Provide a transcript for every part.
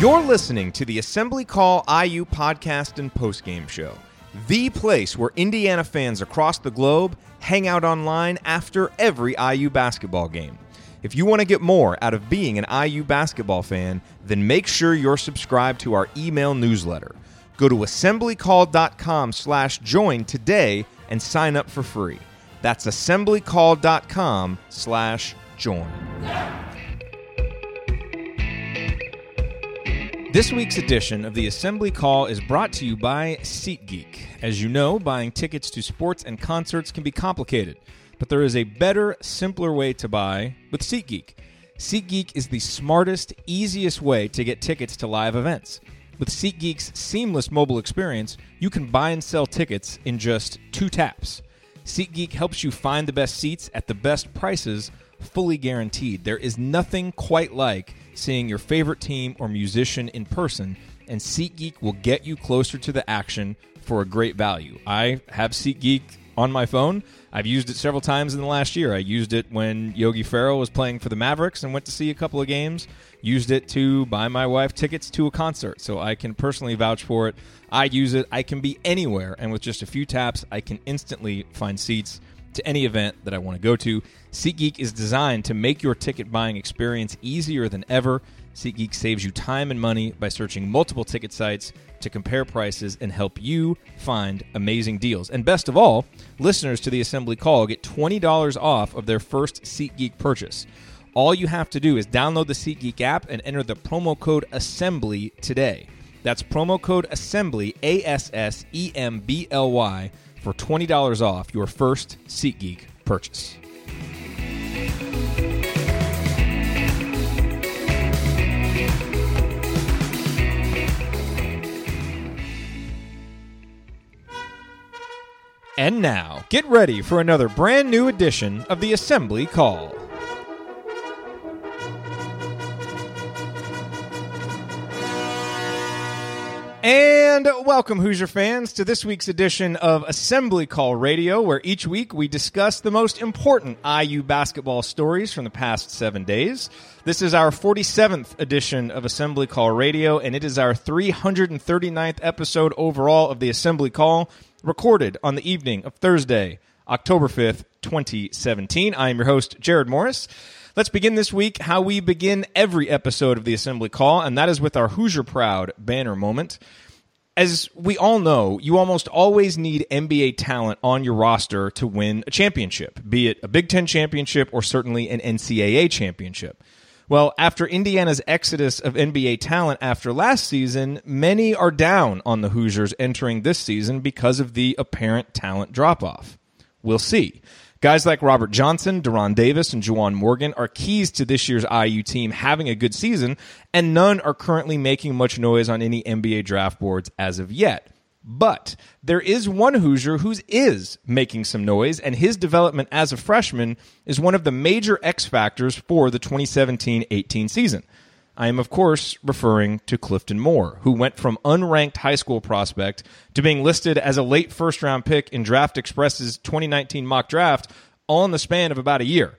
You're listening to the Assembly Call IU podcast and postgame show, the place where Indiana fans across the globe hang out online after every IU basketball game. If you want to get more out of being an IU basketball fan, then make sure you're subscribed to our email newsletter. Go to assemblycall.com slash join today and sign up for free. That's assemblycall.com This week's edition of the Assembly Call is brought to you by SeatGeek. As you know, buying tickets to sports and concerts can be complicated, but there is a better, simpler way to buy with SeatGeek. SeatGeek is the smartest, easiest way to get tickets to live events. With SeatGeek's seamless mobile experience, you can buy and sell tickets in just two taps. SeatGeek helps you find the best seats at the best prices, fully guaranteed. There is nothing quite like seeing your favorite team or musician in person, and SeatGeek will get you closer to the action for a great value. I have SeatGeek on my phone. I've used it several times in the last year. I used it when Yogi Ferrell was playing for the Mavericks and went to see a couple of games. Used it to buy my wife tickets to a concert, so I can personally vouch for it. I use it. I can be anywhere, and with just a few taps, I can instantly find seats to any event that I want to go to. SeatGeek is designed to make your ticket buying experience easier than ever. SeatGeek saves you time and money by searching multiple ticket sites to compare prices and help you find amazing deals. And best of all, listeners to the Assembly Call get $20 off of their first SeatGeek purchase. All you have to do is download the SeatGeek app and enter the promo code ASSEMBLY today. That's promo code ASSEMBLY, A S S E M B L Y, for $20 off your first SeatGeek purchase. And now, get ready for another brand new edition of the Assembly Call. And welcome, Hoosier fans, to this week's edition of Assembly Call Radio, where each week we discuss the most important IU basketball stories from the past seven days. This is our 47th edition of Assembly Call Radio, and it is our 339th episode overall of the Assembly Call, recorded on the evening of Thursday, October 5th, 2017. I am your host, Jerod Morris. Let's begin this week how we begin every episode of the Assembly Call, and that is with our Hoosier Proud banner moment. As we all know, you almost always need NBA talent on your roster to win a championship, be it a Big Ten championship or certainly an NCAA championship. Well, after Indiana's exodus of NBA talent after last season, many are down on the Hoosiers entering this season because of the apparent talent drop off. We'll see. Guys like Robert Johnson, De'Ron Davis, and Juwan Morgan are keys to this year's IU team having a good season, and none are currently making much noise on any NBA draft boards as of yet. But there is one Hoosier who is making some noise, and his development as a freshman is one of the major X factors for the 2017 18 season. I am, of course, referring to Clifton Moore, who went from unranked high school prospect to being listed as a late first round pick in Draft Express's 2019 mock draft, all in the span of about a year.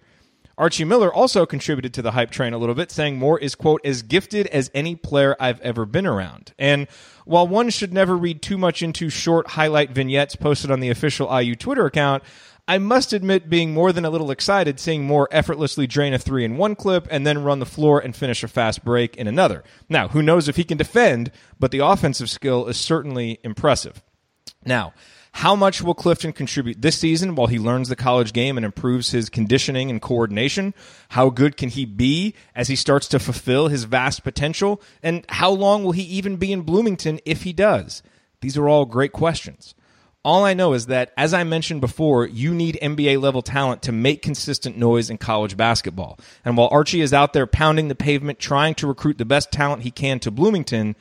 Archie Miller also contributed to the hype train a little bit, saying Moore is, quote, as gifted as any player I've ever been around. And while one should never read too much into short highlight vignettes posted on the official IU Twitter account, I must admit being more than a little excited seeing Moore effortlessly drain a three in one clip and then run the floor and finish a fast break in another. Now, who knows if he can defend, but the offensive skill is certainly impressive. Now, how much will Clifton contribute this season while he learns the college game and improves his conditioning and coordination? How good can he be as he starts to fulfill his vast potential? And how long will he even be in Bloomington if he does? These are all great questions. All I know is that, as I mentioned before, you need NBA level talent to make consistent noise in college basketball. And while Archie is out there pounding the pavement trying to recruit the best talent he can to Bloomington,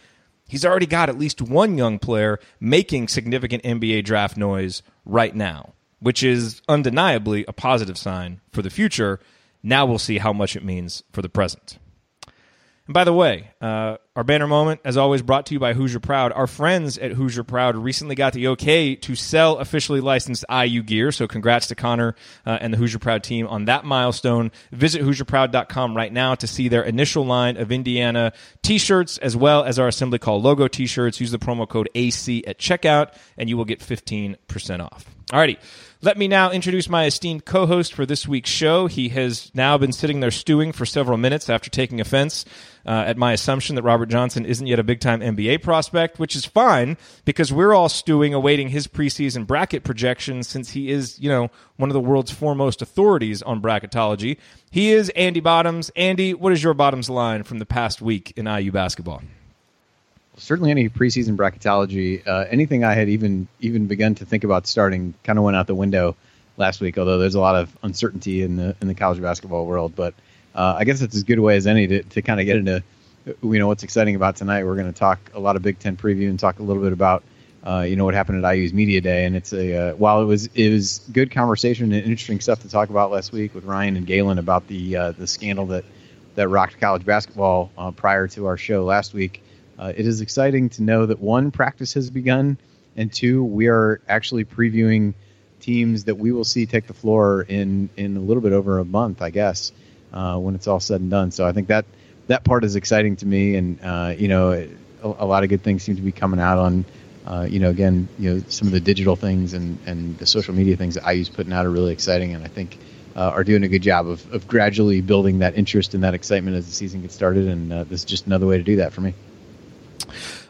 he's already got at least one young player making significant NBA draft noise right now, which is undeniably a positive sign for the future. Now we'll see how much it means for the present. And by the way, uh, our banner moment, as always, brought to you by Hoosier Proud. Our friends at Hoosier Proud recently got the okay to sell officially licensed IU gear. So congrats to Connor uh, and the Hoosier Proud team on that milestone. Visit HoosierProud.com right now to see their initial line of Indiana t-shirts as well as our Assembly Call logo t-shirts. Use the promo code AC at checkout and you will get 15% off. Alrighty. Let me now introduce my esteemed co host for this week's show. He has now been sitting there stewing for several minutes after taking offense uh, at my assumption that Robert Johnson isn't yet a big time NBA prospect, which is fine because we're all stewing awaiting his preseason bracket projections since he is, you know, one of the world's foremost authorities on bracketology. He is Andy Bottoms. Andy, what is your bottoms line from the past week in IU basketball? Certainly any preseason bracketology, uh, anything I had even even begun to think about starting, kind of went out the window last week. Although there's a lot of uncertainty in the in the college basketball world, but uh, I guess it's as good a way as any to, to kind of get into you know what's exciting about tonight. We're going to talk a lot of Big Ten preview and talk a little bit about uh, you know what happened at IU's media day. And it's a uh, while it was it was good conversation and interesting stuff to talk about last week with Ryan and Galen about the uh, the scandal that that rocked college basketball uh, prior to our show last week. Uh, it is exciting to know that one, practice has begun, and two, we are actually previewing teams that we will see take the floor in in a little bit over a month, I guess, uh, when it's all said and done. So I think that that part is exciting to me, and uh, you know, a, a, lot of good things seem to be coming out on. Uh, you know, again, you know, some of the digital things and, and the social media things that I IU's putting out are really exciting, and I think uh, are doing a good job of, of gradually building that interest and that excitement as the season gets started. And uh, this is just another way to do that for me.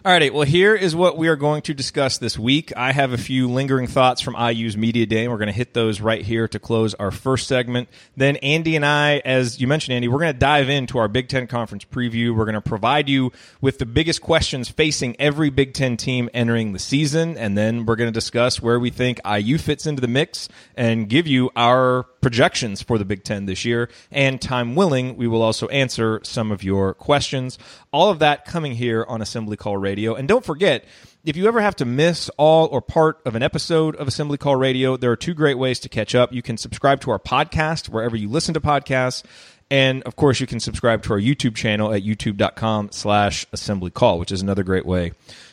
All right. Well, here is what we are going to discuss this week. I have a few lingering thoughts from IU's Media Day, and we're going to hit those right here to close our first segment. Then Andy and I, as you mentioned, Andy, we're going to dive into our Big Ten Conference preview. We're going to provide you with the biggest questions facing every Big Ten team entering the season, and then we're going to discuss where we think IU fits into the mix and give you our projections for the Big Ten this year. And time willing, we will also answer some of your questions. All of that coming here on Assembly Call Radio. And don't forget, if you ever have to miss all or part of an episode of Assembly Call Radio, there are two great ways to catch up. You can subscribe to our podcast wherever you listen to podcasts. And of course, you can subscribe to our YouTube channel at youtube.com slash assembly call, which is another great way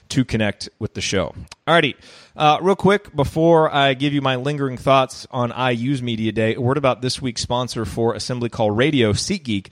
to connect with the show. Alrighty, uh, real quick before I give you my lingering thoughts on IU's Media Day, a word about this week's sponsor for Assembly Call Radio, SeatGeek.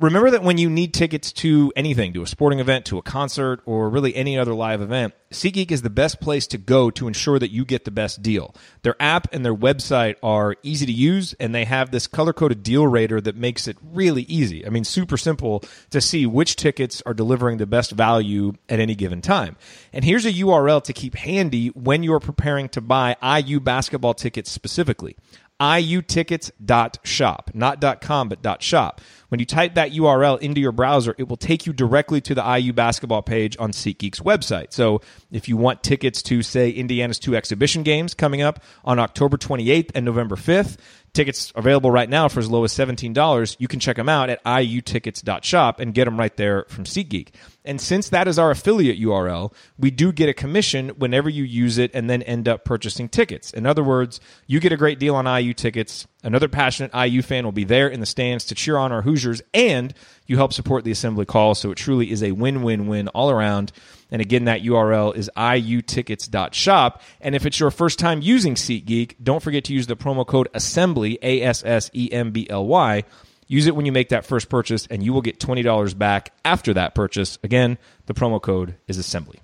Remember that when you need tickets to anything, to a sporting event, to a concert, or really any other live event, SeatGeek is the best place to go to ensure that you get the best deal. Their app and their website are easy to use, and they have this color coded deal rater that makes it really easy. I mean, super simple to see which tickets are delivering the best value at any given time. And here's a URL to keep handy when you're preparing to buy IU basketball tickets specifically iutickets.shop, not .com, but .shop. When you type that URL into your browser, it will take you directly to the IU basketball page on SeatGeek's website. So if you want tickets to, say, Indiana's two exhibition games coming up on October 28th and November 5th, Tickets available right now for as low as $17. You can check them out at iutickets.shop and get them right there from SeatGeek. And since that is our affiliate URL, we do get a commission whenever you use it and then end up purchasing tickets. In other words, you get a great deal on IU tickets. Another passionate IU fan will be there in the stands to cheer on our Hoosiers, and you help support the assembly call. So it truly is a win win win all around. And again, that URL is iutickets.shop. And if it's your first time using SeatGeek, don't forget to use the promo code ASSEMBLY, A S S E M B L Y. Use it when you make that first purchase, and you will get $20 back after that purchase. Again, the promo code is assembly.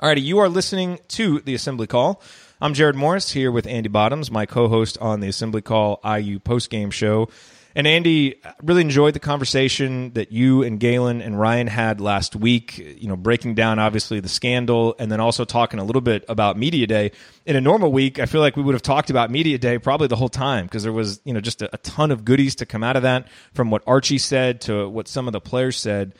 Alrighty, you are listening to the Assembly Call. I'm Jerod Morris here with Andy Bottoms, my co host on the Assembly Call IU postgame show. And Andy, really enjoyed the conversation that you and Galen and Ryan had last week, you know, breaking down obviously the scandal and then also talking a little bit about Media Day. In a normal week, I feel like we would have talked about Media Day probably the whole time because there was, you know, just a, a ton of goodies to come out of that from what Archie said to what some of the players said.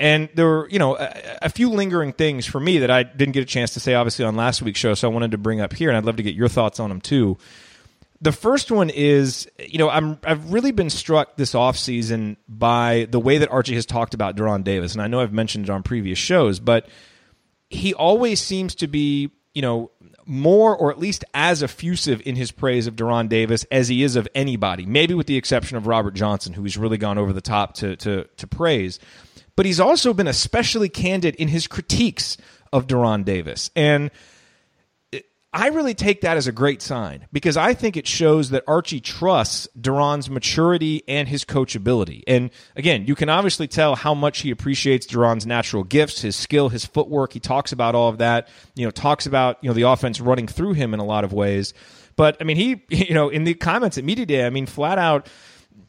And there were, you know, a, a, few lingering things for me that I didn't get a chance to say, obviously, on last week's show. So I wanted to bring up here, and I'd love to get your thoughts on them too. The first one is, you know, I'm I've really been struck this offseason by the way that Archie has talked about De'Ron Davis, and I know I've mentioned it on previous shows, but he always seems to be, you know, more or at least as effusive in his praise of De'Ron Davis as he is of anybody, maybe with the exception of Robert Johnson, who he's really gone over the top to to to praise. but he's also been especially candid in his critiques of De'Ron Davis. And I really take that as a great sign because I think it shows that Archie trusts De'Ron's maturity and his coachability. And again, you can obviously tell how much he appreciates De'Ron's natural gifts, his skill, his footwork. He talks about all of that, you know, talks about, you know, the offense running through him in a lot of ways. But I mean, he, you know, in the comments at Media Day, I mean, flat out,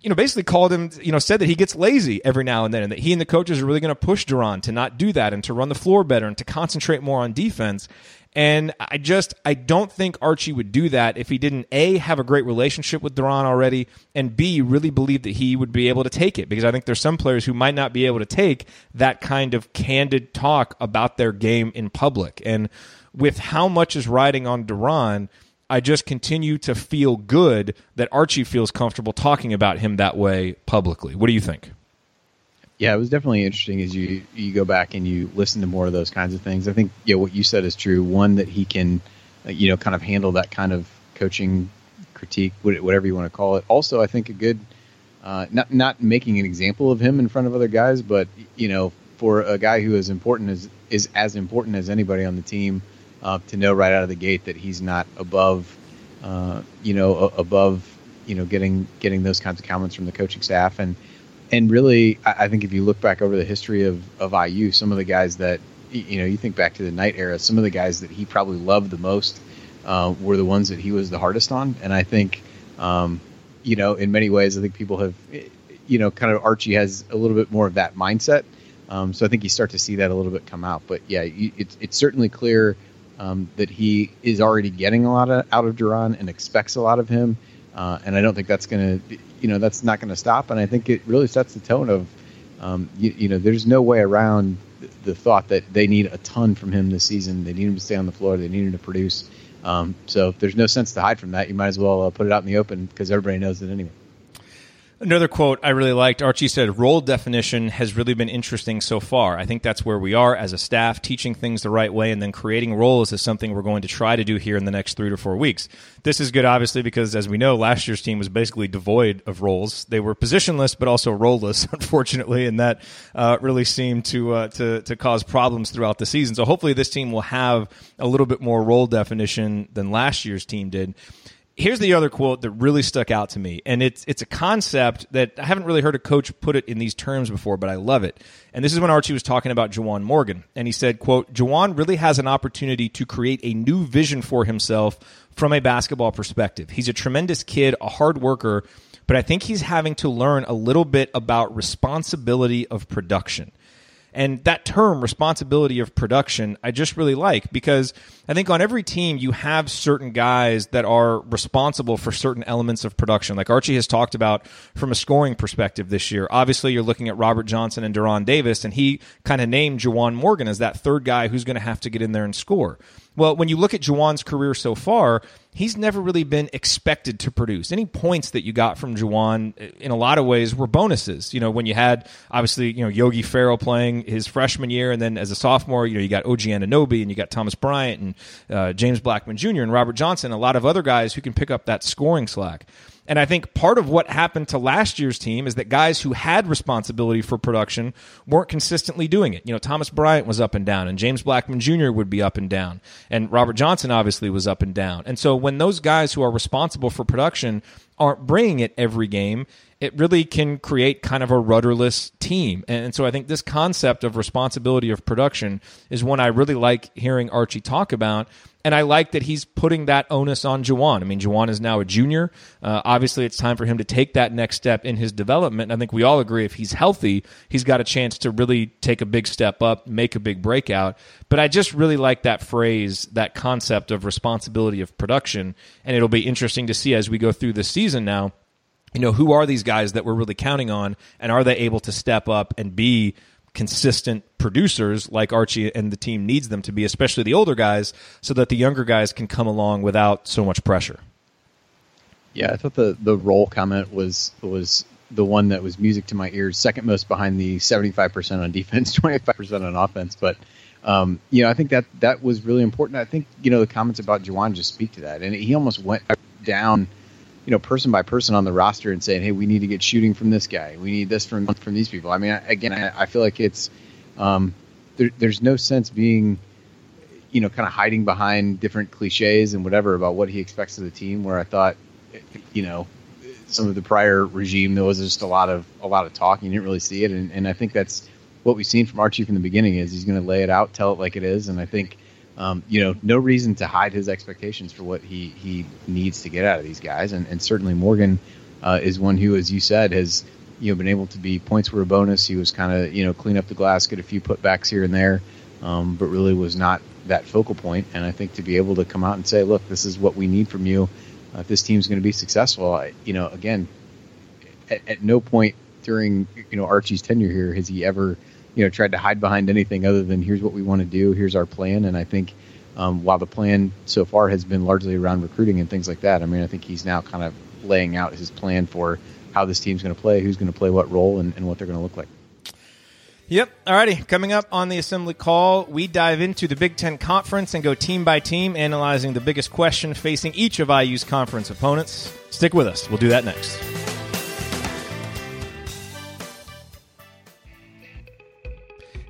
you know, basically called him, you know, said that he gets lazy every now and then and that he and the coaches are really going to push De'Ron to not do that and to run the floor better and to concentrate more on defense. And I just I don't think Archie would do that if he didn't a have a great relationship with De'Ron already, and b really believe that he would be able to take it because I think there's some players who might not be able to take that kind of candid talk about their game in public. And with how much is riding on De'Ron, I just continue to feel good that Archie feels comfortable talking about him that way publicly. What do you think? Yeah, it was definitely interesting as you you go back and you listen to more of those kinds of things. I think yeah, what you said is true. One that he can, uh, you know, kind of handle that kind of coaching critique, whatever you want to call it. Also, I think a good, uh, not not making an example of him in front of other guys, but you know, for a guy who is important as is as important as anybody on the team, uh, to know right out of the gate that he's not above, uh, you know, above, you know, getting getting those kinds of comments from the coaching staff and and really, I think if you look back over the history of, of IU, some of the guys that you know, you think back to the Knight era, some of the guys that he probably loved the most uh, were the ones that he was the hardest on. And I think, um, you know, in many ways, I think people have, you know, kind of Archie has a little bit more of that mindset. Um, so I think you start to see that a little bit come out. But yeah, it's it's certainly clear um, that he is already getting a lot of, out of De'Ron and expects a lot of him. Uh, and I don't think that's going to, you know, that's not going to stop. And I think it really sets the tone of, um, you, you, know, there's no way around the, the, thought that they need a ton from him this season. They need him to stay on the floor. They need him to produce. Um, so there's no sense to hide from that. You might as well uh, put it out in the open because everybody knows it anyway. Another quote I really liked Archie said, role definition has really been interesting so far. I think that's where we are as a staff, teaching things the right way and then creating roles is something we're going to try to do here in the next three to four weeks. This is good, obviously, because as we know, last year's team was basically devoid of roles. They were positionless, but also roleless, unfortunately, and that uh, really seemed to, uh, to, to cause problems throughout the season. So hopefully this team will have a little bit more role definition than last year's team did here's the other quote that really stuck out to me, and it's it's a concept that I haven't really heard a coach put it in these terms before, but I love it. And this is when Archie was talking about Juwan Morgan, and he said, "quote Juwan really has an opportunity to create a new vision for himself from a basketball perspective. He's a tremendous kid, a hard worker." But I think he's having to learn a little bit about responsibility of production. And that term, responsibility of production, I just really like because I think on every team you have certain guys that are responsible for certain elements of production. Like Archie has talked about from a scoring perspective this year. Obviously, you're looking at Robert Johnson and De'Ron Davis, and he kind of named Juwan Morgan as that third guy who's going to have to get in there and score. Well, when you look at Juwan's career so far, he's never really been expected to produce. Any points that you got from Juwan, in a lot of ways, were bonuses. You know, when you had obviously you know Yogi Ferrell playing his freshman year, and then as a sophomore, you know you got OG Anunoby and you got Thomas Bryant and uh, James Blackmon Jr. and Robert Johnson, a lot of other guys who can pick up that scoring slack. And I think part of what happened to last year's team is that guys who had responsibility for production weren't consistently doing it. You know, Thomas Bryant was up and down, and James Blackmon Jr. would be up and down, and Robert Johnson obviously was up and down. And so when those guys who are responsible for production aren't bringing it every game, it really can create kind of a rudderless team. And so I think this concept of responsibility of production is one I really like hearing Archie talk about and I like that he's putting that onus on Juwan. I mean, Juwan is now a junior. Uh, obviously, it's time for him to take that next step in his development. And I think we all agree if he's healthy, he's got a chance to really take a big step up, make a big breakout. But I just really like that phrase, that concept of responsibility of production. And it'll be interesting to see as we go through the season now you know, who are these guys that we're really counting on, and are they able to step up and be consistent producers like Archie and the team needs them to be, especially the older guys, so that the younger guys can come along without so much pressure. Yeah, I thought the the role comment was was the one that was music to my ears, second most behind the seventy five percent on defense, twenty five percent on offense. But um, you know, I think that that was really important. I think you know the comments about Juwan just speak to that, and he almost went down you know, person by person on the roster and saying, "Hey, we need to get shooting from this guy. We need this from from these people." I mean, again, I, I feel like it's um, there, there's no sense being, you know, kind of hiding behind different cliches and whatever about what he expects of the team. Where I thought, you know, some of the prior regime there was just a lot of a lot of talk. You didn't really see it, and, and I think that's what we've seen from Archie from the beginning. Is he's going to lay it out, tell it like it is, and I think um, you know, no reason to hide his expectations for what he, he needs to get out of these guys. And, and certainly Morgan uh, is one who, as you said, has you know been able to be points were a bonus. He was kind of you know clean up the glass, get a few putbacks here and there, um, but really was not that focal point. And I think to be able to come out and say, look, this is what we need from you. Uh, if this team's going to be successful, I, you know, again, at, at no point during you know Archie's tenure here has he ever you know tried to hide behind anything other than here's what we want to do, here's our plan, and I think um, while the plan so far has been largely around recruiting and things like that, I mean I think he's now kind of laying out his plan for how this team's going to play, who's going to play what role, and, and what they're going to look like. Yep. Alrighty. Coming up on the assembly call, we dive into the Big Ten Conference and go team by team, analyzing the biggest question facing each of IU's conference opponents. Stick with us. We'll do that next.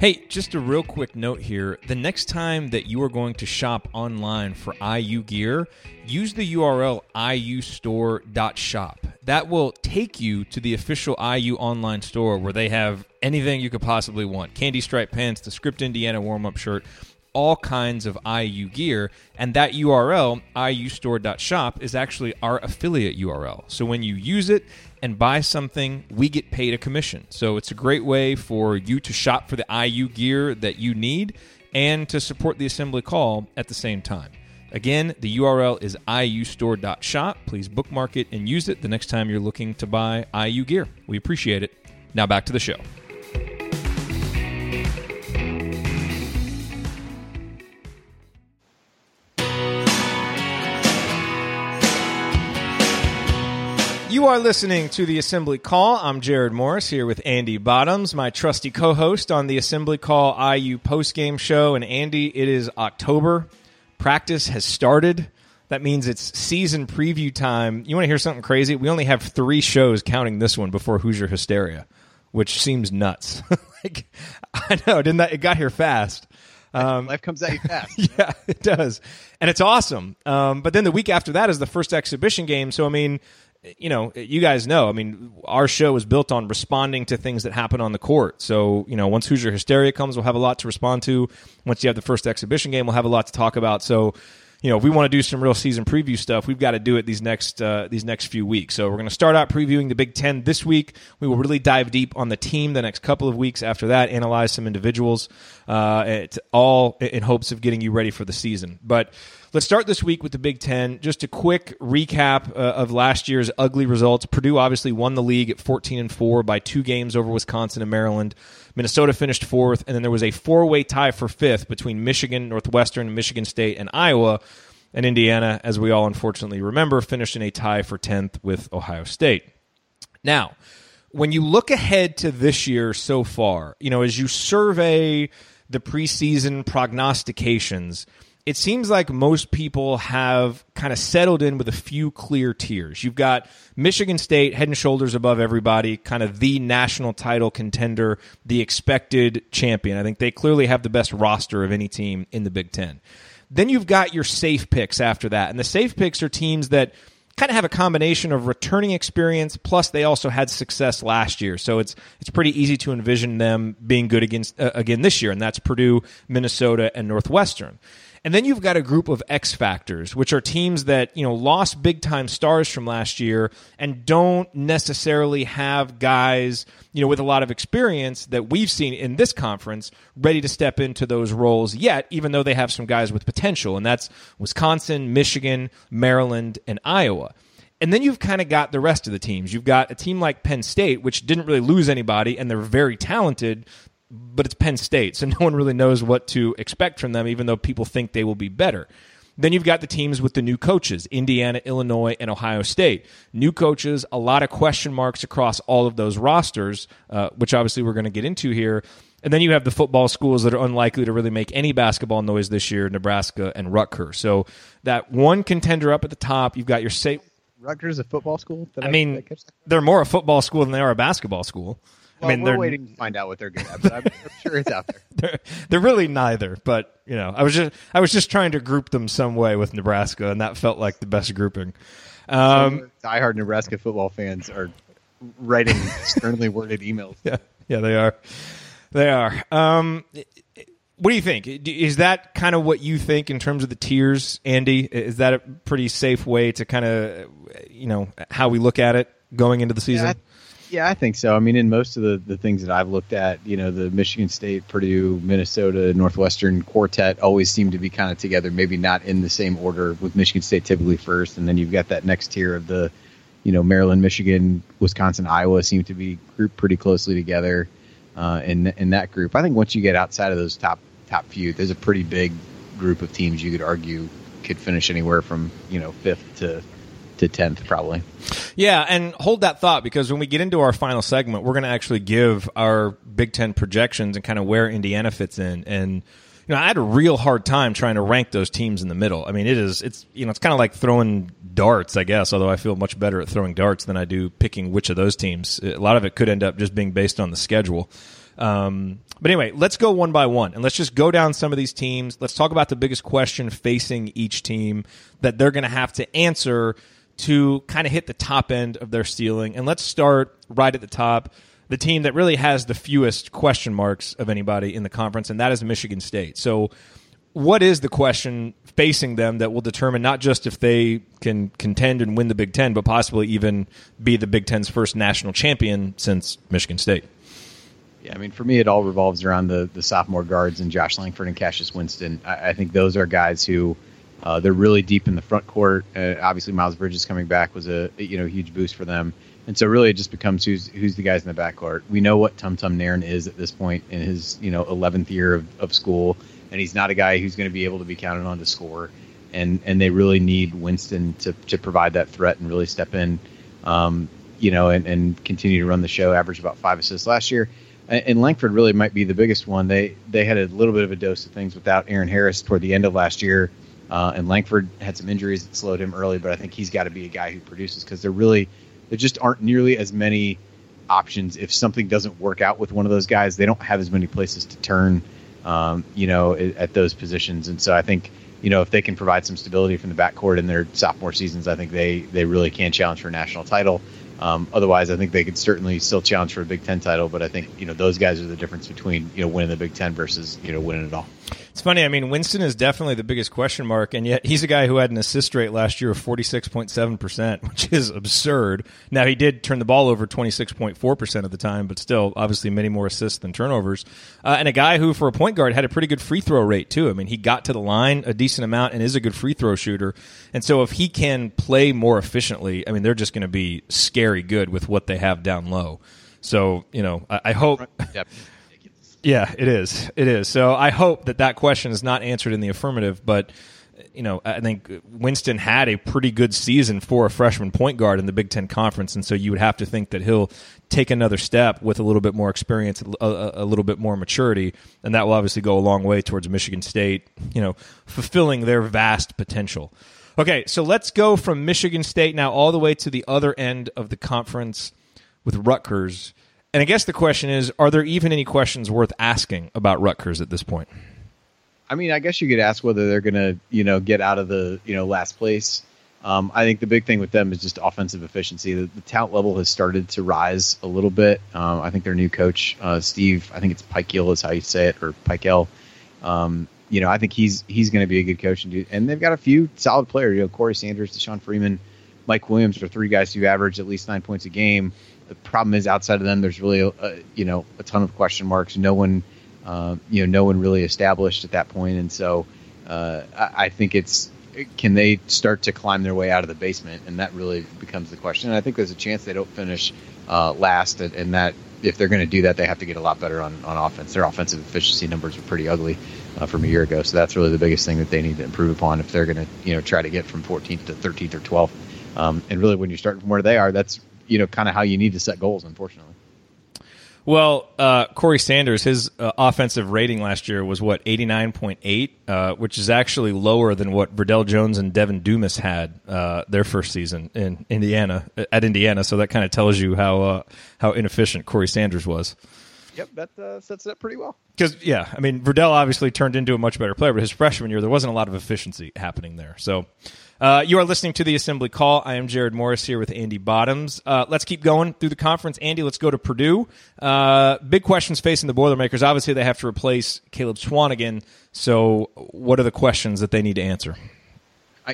Hey, just a real quick note here. The next time that you are going to shop online for IU gear, use the URL iustore.shop. That will take you to the official IU online store where they have anything you could possibly want candy stripe pants, the Script Indiana warm up shirt, all kinds of IU gear. And that URL, iustore.shop, is actually our affiliate URL. So when you use it, and buy something, we get paid a commission. So it's a great way for you to shop for the IU gear that you need and to support the assembly call at the same time. Again, the URL is iustore.shop. Please bookmark it and use it the next time you're looking to buy IU gear. We appreciate it. Now back to the show. You are listening to the Assembly Call. I'm Jerod Morris here with Andy Bottoms, my trusty co-host on the Assembly Call IU postgame show. And Andy, it is October. Practice has started. That means it's season preview time. You want to hear something crazy? We only have three shows counting this one before Hoosier Hysteria, which seems nuts. like, I know, didn't that? It got here fast. Um, Life comes at you fast. yeah, it does, and it's awesome. Um, but then the week after that is the first exhibition game. So I mean, you know, you guys know, I mean, our show is built on responding to things that happen on the court. So, you know, once Hoosier Hysteria comes, we'll have a lot to respond to. Once you have the first exhibition game, we'll have a lot to talk about. So, you know, if we want to do some real season preview stuff, we've got to do it these next uh, these next few weeks. So we're going to start out previewing the Big Ten this week. We will really dive deep on the team the next couple of weeks. After that, analyze some individuals, uh, all in hopes of getting you ready for the season. But Let's start this week with the Big Ten. Just a quick recap uh, of last year's ugly results. Purdue obviously won the league at 14 and 4 by two games over Wisconsin and Maryland. Minnesota finished fourth, and then there was a four way tie for fifth between Michigan, Northwestern, Michigan State, and Iowa. And Indiana, as we all unfortunately remember, finished in a tie for 10th with Ohio State. Now, when you look ahead to this year so far, you know, as you survey the preseason prognostications, it seems like most people have kind of settled in with a few clear tiers. You've got Michigan State head and shoulders above everybody, kind of the national title contender, the expected champion. I think they clearly have the best roster of any team in the Big Ten. Then you've got your safe picks after that. And the safe picks are teams that kind of have a combination of returning experience plus they also had success last year. So it's it's pretty easy to envision them being good against uh, again this year and that's Purdue, Minnesota and Northwestern. And then you've got a group of X factors, which are teams that, you know, lost big time stars from last year and don't necessarily have guys, you know, with a lot of experience that we've seen in this conference ready to step into those roles yet, even though they have some guys with potential. And that's Wisconsin, Michigan, Maryland, and Iowa. And then you've kind of got the rest of the teams. You've got a team like Penn State, which didn't really lose anybody, and they're very talented, but it's Penn State, so no one really knows what to expect from them, even though people think they will be better. Then you've got the teams with the new coaches Indiana, Illinois, and Ohio State. New coaches, a lot of question marks across all of those rosters, uh, which obviously we're going to get into here. And then you have the football schools that are unlikely to really make any basketball noise this year Nebraska and Rutgers. So that one contender up at the top, you've got your safe Rutgers a football school? I, I mean, they're more a football school than they are a basketball school. Well, I mean, we're waiting to find out what they're good at, but I'm, I'm sure it's out there. they're, they're really neither, but you know, I was just I was just trying to group them some way with Nebraska, and that felt like the best grouping. Um, diehard Nebraska football fans are writing sternly worded emails. Yeah, yeah, they are. They are. Um, what do you think? Is that kind of what you think in terms of the tiers, Andy? Is that a pretty safe way to kind of, you know, how we look at it going into the season? Yeah, yeah, I think so. I mean, in most of the, the things that I've looked at, you know, the Michigan State, Purdue, Minnesota, Northwestern quartet always seem to be kind of together, maybe not in the same order, with Michigan State typically first. And then you've got that next tier of the, you know, Maryland, Michigan, Wisconsin, Iowa seem to be grouped pretty closely together uh, in, in that group. I think once you get outside of those top, top few, there's a pretty big group of teams you could argue could finish anywhere from, you know, fifth to to 10th probably. Yeah, and hold that thought because when we get into our final segment, we're going to actually give our Big 10 projections and kind of where Indiana fits in and you know, I had a real hard time trying to rank those teams in the middle. I mean, it is it's you know, it's kind of like throwing darts, I guess, although I feel much better at throwing darts than I do picking which of those teams. A lot of it could end up just being based on the schedule. Um, but anyway, let's go one by one and let's just go down some of these teams. Let's talk about the biggest question facing each team that they're going to have to answer to kind of hit the top end of their ceiling. And let's start right at the top. The team that really has the fewest question marks of anybody in the conference, and that is Michigan State. So, what is the question facing them that will determine not just if they can contend and win the Big Ten, but possibly even be the Big Ten's first national champion since Michigan State? Yeah, I mean, for me, it all revolves around the the sophomore guards and Josh Langford and Cassius Winston. I, I think those are guys who uh, they're really deep in the front court. Uh, obviously, Miles Bridges coming back was a you know huge boost for them. And so really, it just becomes who's who's the guys in the backcourt. We know what Tum Tum Nairn is at this point in his you know 11th year of, of school, and he's not a guy who's going to be able to be counted on to score. And and they really need Winston to to provide that threat and really step in, um, you know, and, and continue to run the show. Average about five assists last year. And, and Langford really might be the biggest one. They they had a little bit of a dose of things without Eron Harris toward the end of last year uh, and Langford had some injuries that slowed him early, but I think he's got to be a guy who produces because there really there just aren't nearly as many options. If something doesn't work out with one of those guys, they don't have as many places to turn, um, you know, at those positions. And so I think you know if they can provide some stability from the backcourt in their sophomore seasons, I think they they really can challenge for a national title. Um, otherwise, I think they could certainly still challenge for a Big Ten title. But I think you know those guys are the difference between you know winning the Big Ten versus you know winning it all. It's funny. I mean, Winston is definitely the biggest question mark, and yet he's a guy who had an assist rate last year of forty six point seven percent, which is absurd. Now he did turn the ball over twenty six point four percent of the time, but still, obviously, many more assists than turnovers. Uh, and a guy who, for a point guard, had a pretty good free throw rate too. I mean, he got to the line a decent amount and is a good free throw shooter. And so, if he can play more efficiently, I mean, they're just going to be scary good with what they have down low. So you know, I, I hope. yeah, it is. It is. So I hope that that question is not answered in the affirmative, but you know, I think Winston had a pretty good season for a freshman point guard in the Big Ten Conference, and so you would have to think that he'll take another step with a little bit more experience, a, a, little bit more maturity, and that will obviously go a long way towards Michigan State, you know, fulfilling their vast potential. Okay, so let's go from Michigan State now all the way to the other end of the conference with Rutgers. And I guess the question is are there even any questions worth asking about Rutgers at this point? I mean, I guess you could ask whether they're going to, you know, get out of the, you know, last place. Um, I think the big thing with them is just offensive efficiency. The, the talent level has started to rise a little bit. Um, I think their new coach, uh, Steve, I think it's Pikiell is how you say it, or Pikiell. Um, you know, I think he's he's going to be a good coach and do. And they've got a few solid players. You know, Corey Sanders, Deshawn Freeman, Mike Williams are three guys who average at least nine points a game. The problem is outside of them, there's really a, you know a ton of question marks. No one, uh, you know, no one really established at that point. and so uh, I, I, think it's can they start to climb their way out of the basement, and that really becomes the question. And I think there's a chance they don't finish uh, last, and, and that if they're going to do that, they have to get a lot better on, on offense. Their offensive efficiency numbers are pretty ugly uh, from a year ago, so that's really the biggest thing that they need to improve upon if they're going to you know try to get from 14th to 13th or 12th. Um, and really, when you start from where they are, that's you know kind of how you need to set goals. Unfortunately. Well, uh, Corey Sanders, his uh, offensive rating last year was what eighty nine point eight, uh, which is actually lower than what Verdell Jones and Devan Dumes had uh, their first season in Indiana at Indiana. So that kind of tells you how uh, how inefficient Corey Sanders was. Yep, that uh, sets it up pretty well. Because yeah, I mean Verdell obviously turned into a much better player, but his freshman year there wasn't a lot of efficiency happening there. So uh, you are listening to the Assembly Call. I am Jerod Morris here with Andy Bottoms. Uh, let's keep going through the conference. Andy, let's go to Purdue. Uh, big questions facing the Boilermakers. Obviously, they have to replace Caleb Swanigan. So, what are the questions that they need to answer?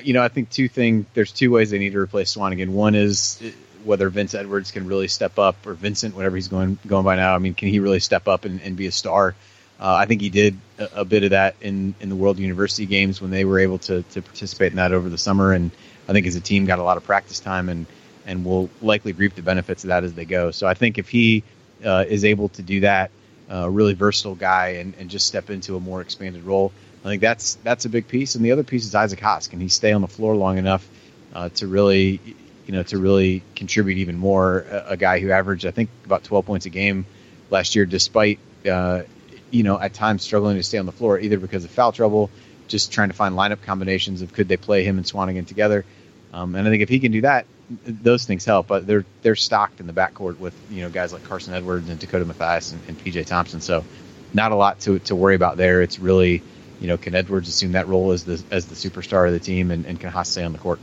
You know, I think two things. There's two ways they need to replace Swanigan. One is uh, whether Vince Edwards can really step up, or Vincent, whatever he's going going by now. I mean, can he really step up and, and be a star? Uh, I think he did a, a, bit of that in, in the World University Games when they were able to, to participate in that over the summer. And I think as a team got a lot of practice time and, and will likely reap the benefits of that as they go. So I think if he uh, is able to do that, uh, a uh, really versatile guy, and, and just step into a more expanded role, I think that's that's a big piece. And the other piece is Isaac Haas. Can he stay on the floor long enough uh, to really, you know, to really contribute even more? A, a, guy who averaged, I think, about 12 points a game last year, despite uh, you know, at times struggling to stay on the floor, either because of foul trouble, just trying to find lineup combinations of could they play him and Swanigan together. Um, and I think if he can do that, those things help. But they're they're stocked in the backcourt with you know guys like Carson Edwards and Dakota Mathias and, and PJ Thompson. So not a lot to to worry about there. It's really you know can Edwards assume that role as the as the superstar of the team and, and can Haas stay on the court.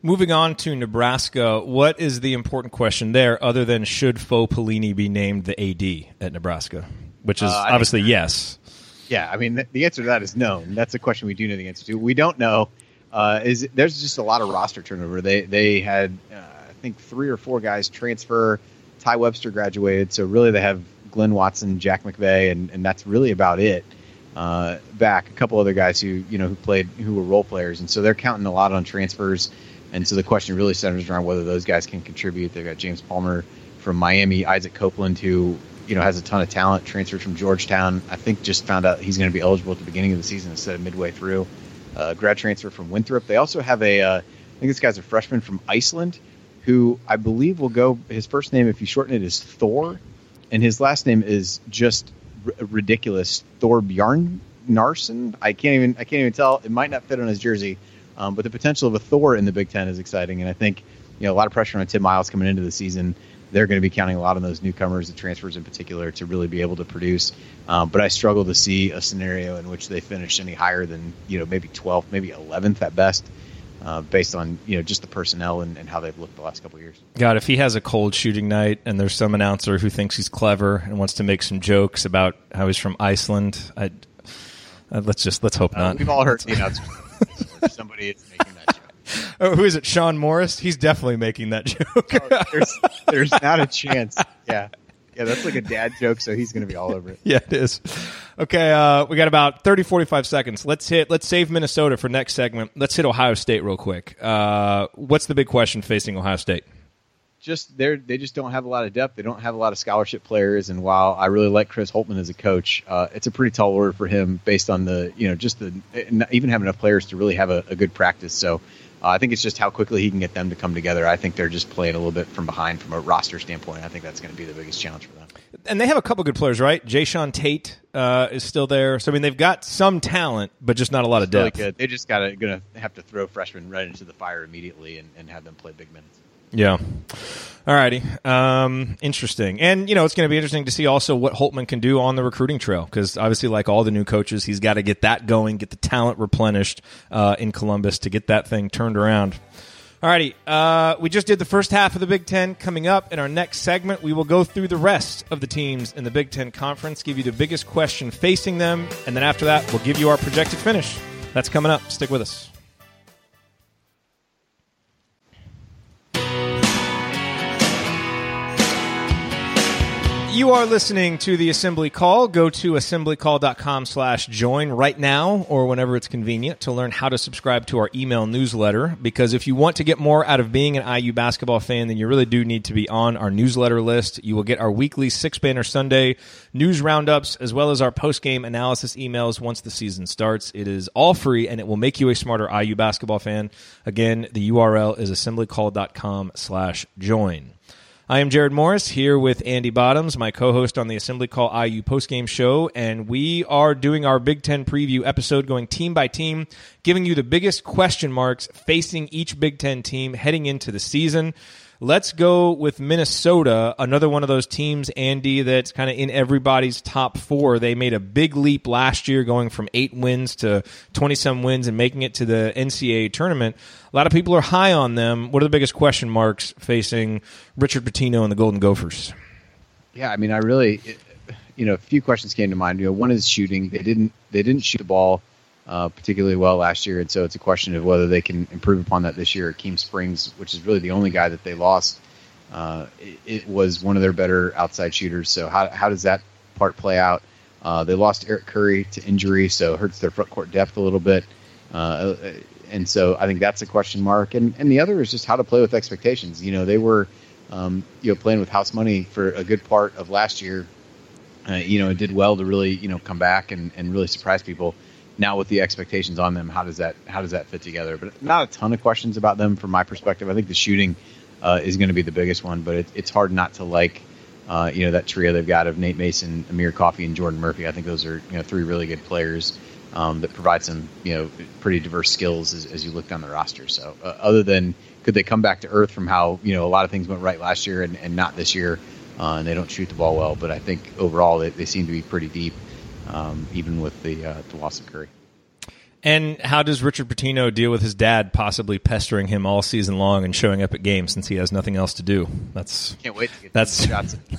Moving on to Nebraska, what is the important question there other than should Bo Pelini be named the AD at Nebraska? Which is uh, obviously yes. Yeah, I mean the answer to that is no. That's a question we do know the answer to. We don't know. Uh, is there's just a lot of roster turnover. They they had uh, I think three or four guys transfer. Ty Webster graduated, so really they have Glynn Watson, Jack McVeigh, and, and that's really about it. Uh, back a couple other guys who you know who played who were role players, and so they're counting a lot on transfers. And so the question really centers around whether those guys can contribute. They've got James Palmer from Miami, Isaac Copeland, who you know has a ton of talent. Transferred from Georgetown. I think just found out he's going to be eligible at the beginning of the season instead of midway through. Uh, grad transfer from Winthrop. They also have a. Uh, I think this guy's a freshman from Iceland, who I believe will go. His first name, if you shorten it, is Thor, and his last name is just r- ridiculous. Thor Bjarnarsson. I can't even. I can't even tell. It might not fit on his jersey, um, but the potential of a Thor in the Big Ten is exciting, and I think you know a lot of pressure on Tim Miles coming into the season they're going to be counting a lot on those newcomers, the transfers in particular, to really be able to produce. Um, but I struggle to see a scenario in which they finish any higher than you know maybe 12th, maybe 11th at best. Uh, based on you know just the personnel and, and how they've looked the last couple years. God, if he has a cold shooting night and there's some announcer who thinks he's clever and wants to make some jokes about how he's from Iceland, I, uh, let's just let's hope uh, not. We've all heard you know somebody is making oh, who is it? Sean Morris. He's definitely making that joke. oh, there's, there's not a chance. Yeah. Yeah, that's like a dad joke, so he's going to be all over it. yeah, it is. Okay, uh, we got about 30, 45 seconds. Let's hit. Let's save Minnesota for next segment. Let's hit Ohio State real quick. Uh, what's the big question facing Ohio State? Just they they just don't have a lot of depth. They don't have a lot of scholarship players. And while I really like Chris Holtmann as a coach, uh, it's a pretty tall order for him based on the you know just the even have enough players to really have a, a good practice. So uh, I think it's just how quickly he can get them to come together. I think they're just playing a little bit from behind from a roster standpoint. I think that's going to be the biggest challenge for them. And they have a couple good players, right? Jae'Sean Tate uh, is still there. So I mean, they've got some talent, but just not a lot of depth. Really. They just got to going to have to throw freshmen right into the fire immediately and, and have them play big minutes. Yeah. All righty. Um, interesting. And, you know, it's going to be interesting to see also what Holtmann can do on the recruiting trail because obviously, like all the new coaches, he's got to get that going, get the talent replenished uh, in Columbus to get that thing turned around. All righty. Uh, we just did the first half of the Big Ten. Coming up in our next segment, we will go through the rest of the teams in the Big Ten Conference, give you the biggest question facing them, and then after that, we'll give you our projected finish. That's coming up. Stick with us. You are listening to the Assembly Call. Go to assemblycall.com slash join right now or whenever it's convenient to learn how to subscribe to our email newsletter. Because if you want to get more out of being an IU basketball fan, then you really do need to be on our newsletter list. You will get our weekly Six Banner Sunday news roundups as well as our post-game analysis emails once the season starts. It is all free and it will make you a smarter IU basketball fan. Again, the URL is assemblycall.com slash join. I am Jerod Morris here with Andy Bottoms, my co-host on the Assembly Call IU postgame show, and we are doing our Big Ten preview episode, going team by team, giving you the biggest question marks facing each Big Ten team heading into the season. Let's go with Minnesota, another one of those teams, Andy, that's kind of in everybody's top four. They made a big leap last year, going from eight wins to 20 some wins and making it to the NCAA tournament. A lot of people are high on them. What are the biggest question marks facing Richard Pitino and the Golden Gophers? Yeah, I mean, I really, you know, a few questions came to mind. You know, one is shooting. They didn't, they didn't shoot the ball uh, particularly well last year, and so it's a question of whether they can improve upon that this year. Keem Springs, which is really the only guy that they lost, uh, it, it, was one of their better outside shooters. So how how does that part play out? Uh, they lost Eric Curry to injury, so hurts their front court depth a little bit. Uh, and so I think that's a question mark. And and the other is just how to play with expectations. You know, they were um, you know playing with house money for a good part of last year. Uh, you know, it did well to really you know come back and, and really surprise people now with the expectations on them, how does that how does that fit together? But not a ton of questions about them from my perspective. I think the shooting uh, is going to be the biggest one, but it, it's hard not to like uh, you know that trio they've got of Nate Mason, Amir Coffey, and Jordan Murphy. I think those are you know three really good players um, that provide some you know pretty diverse skills as, as you look down the roster. So uh, other than could they come back to earth from how you know a lot of things went right last year and, and not this year, uh, and they don't shoot the ball well, but I think overall they, they seem to be pretty deep um, even with the uh, the loss of Curry. And how does Richard Pitino deal with his dad possibly pestering him all season long and showing up at games since he has nothing else to do? That's can't wait to get that's shots of the,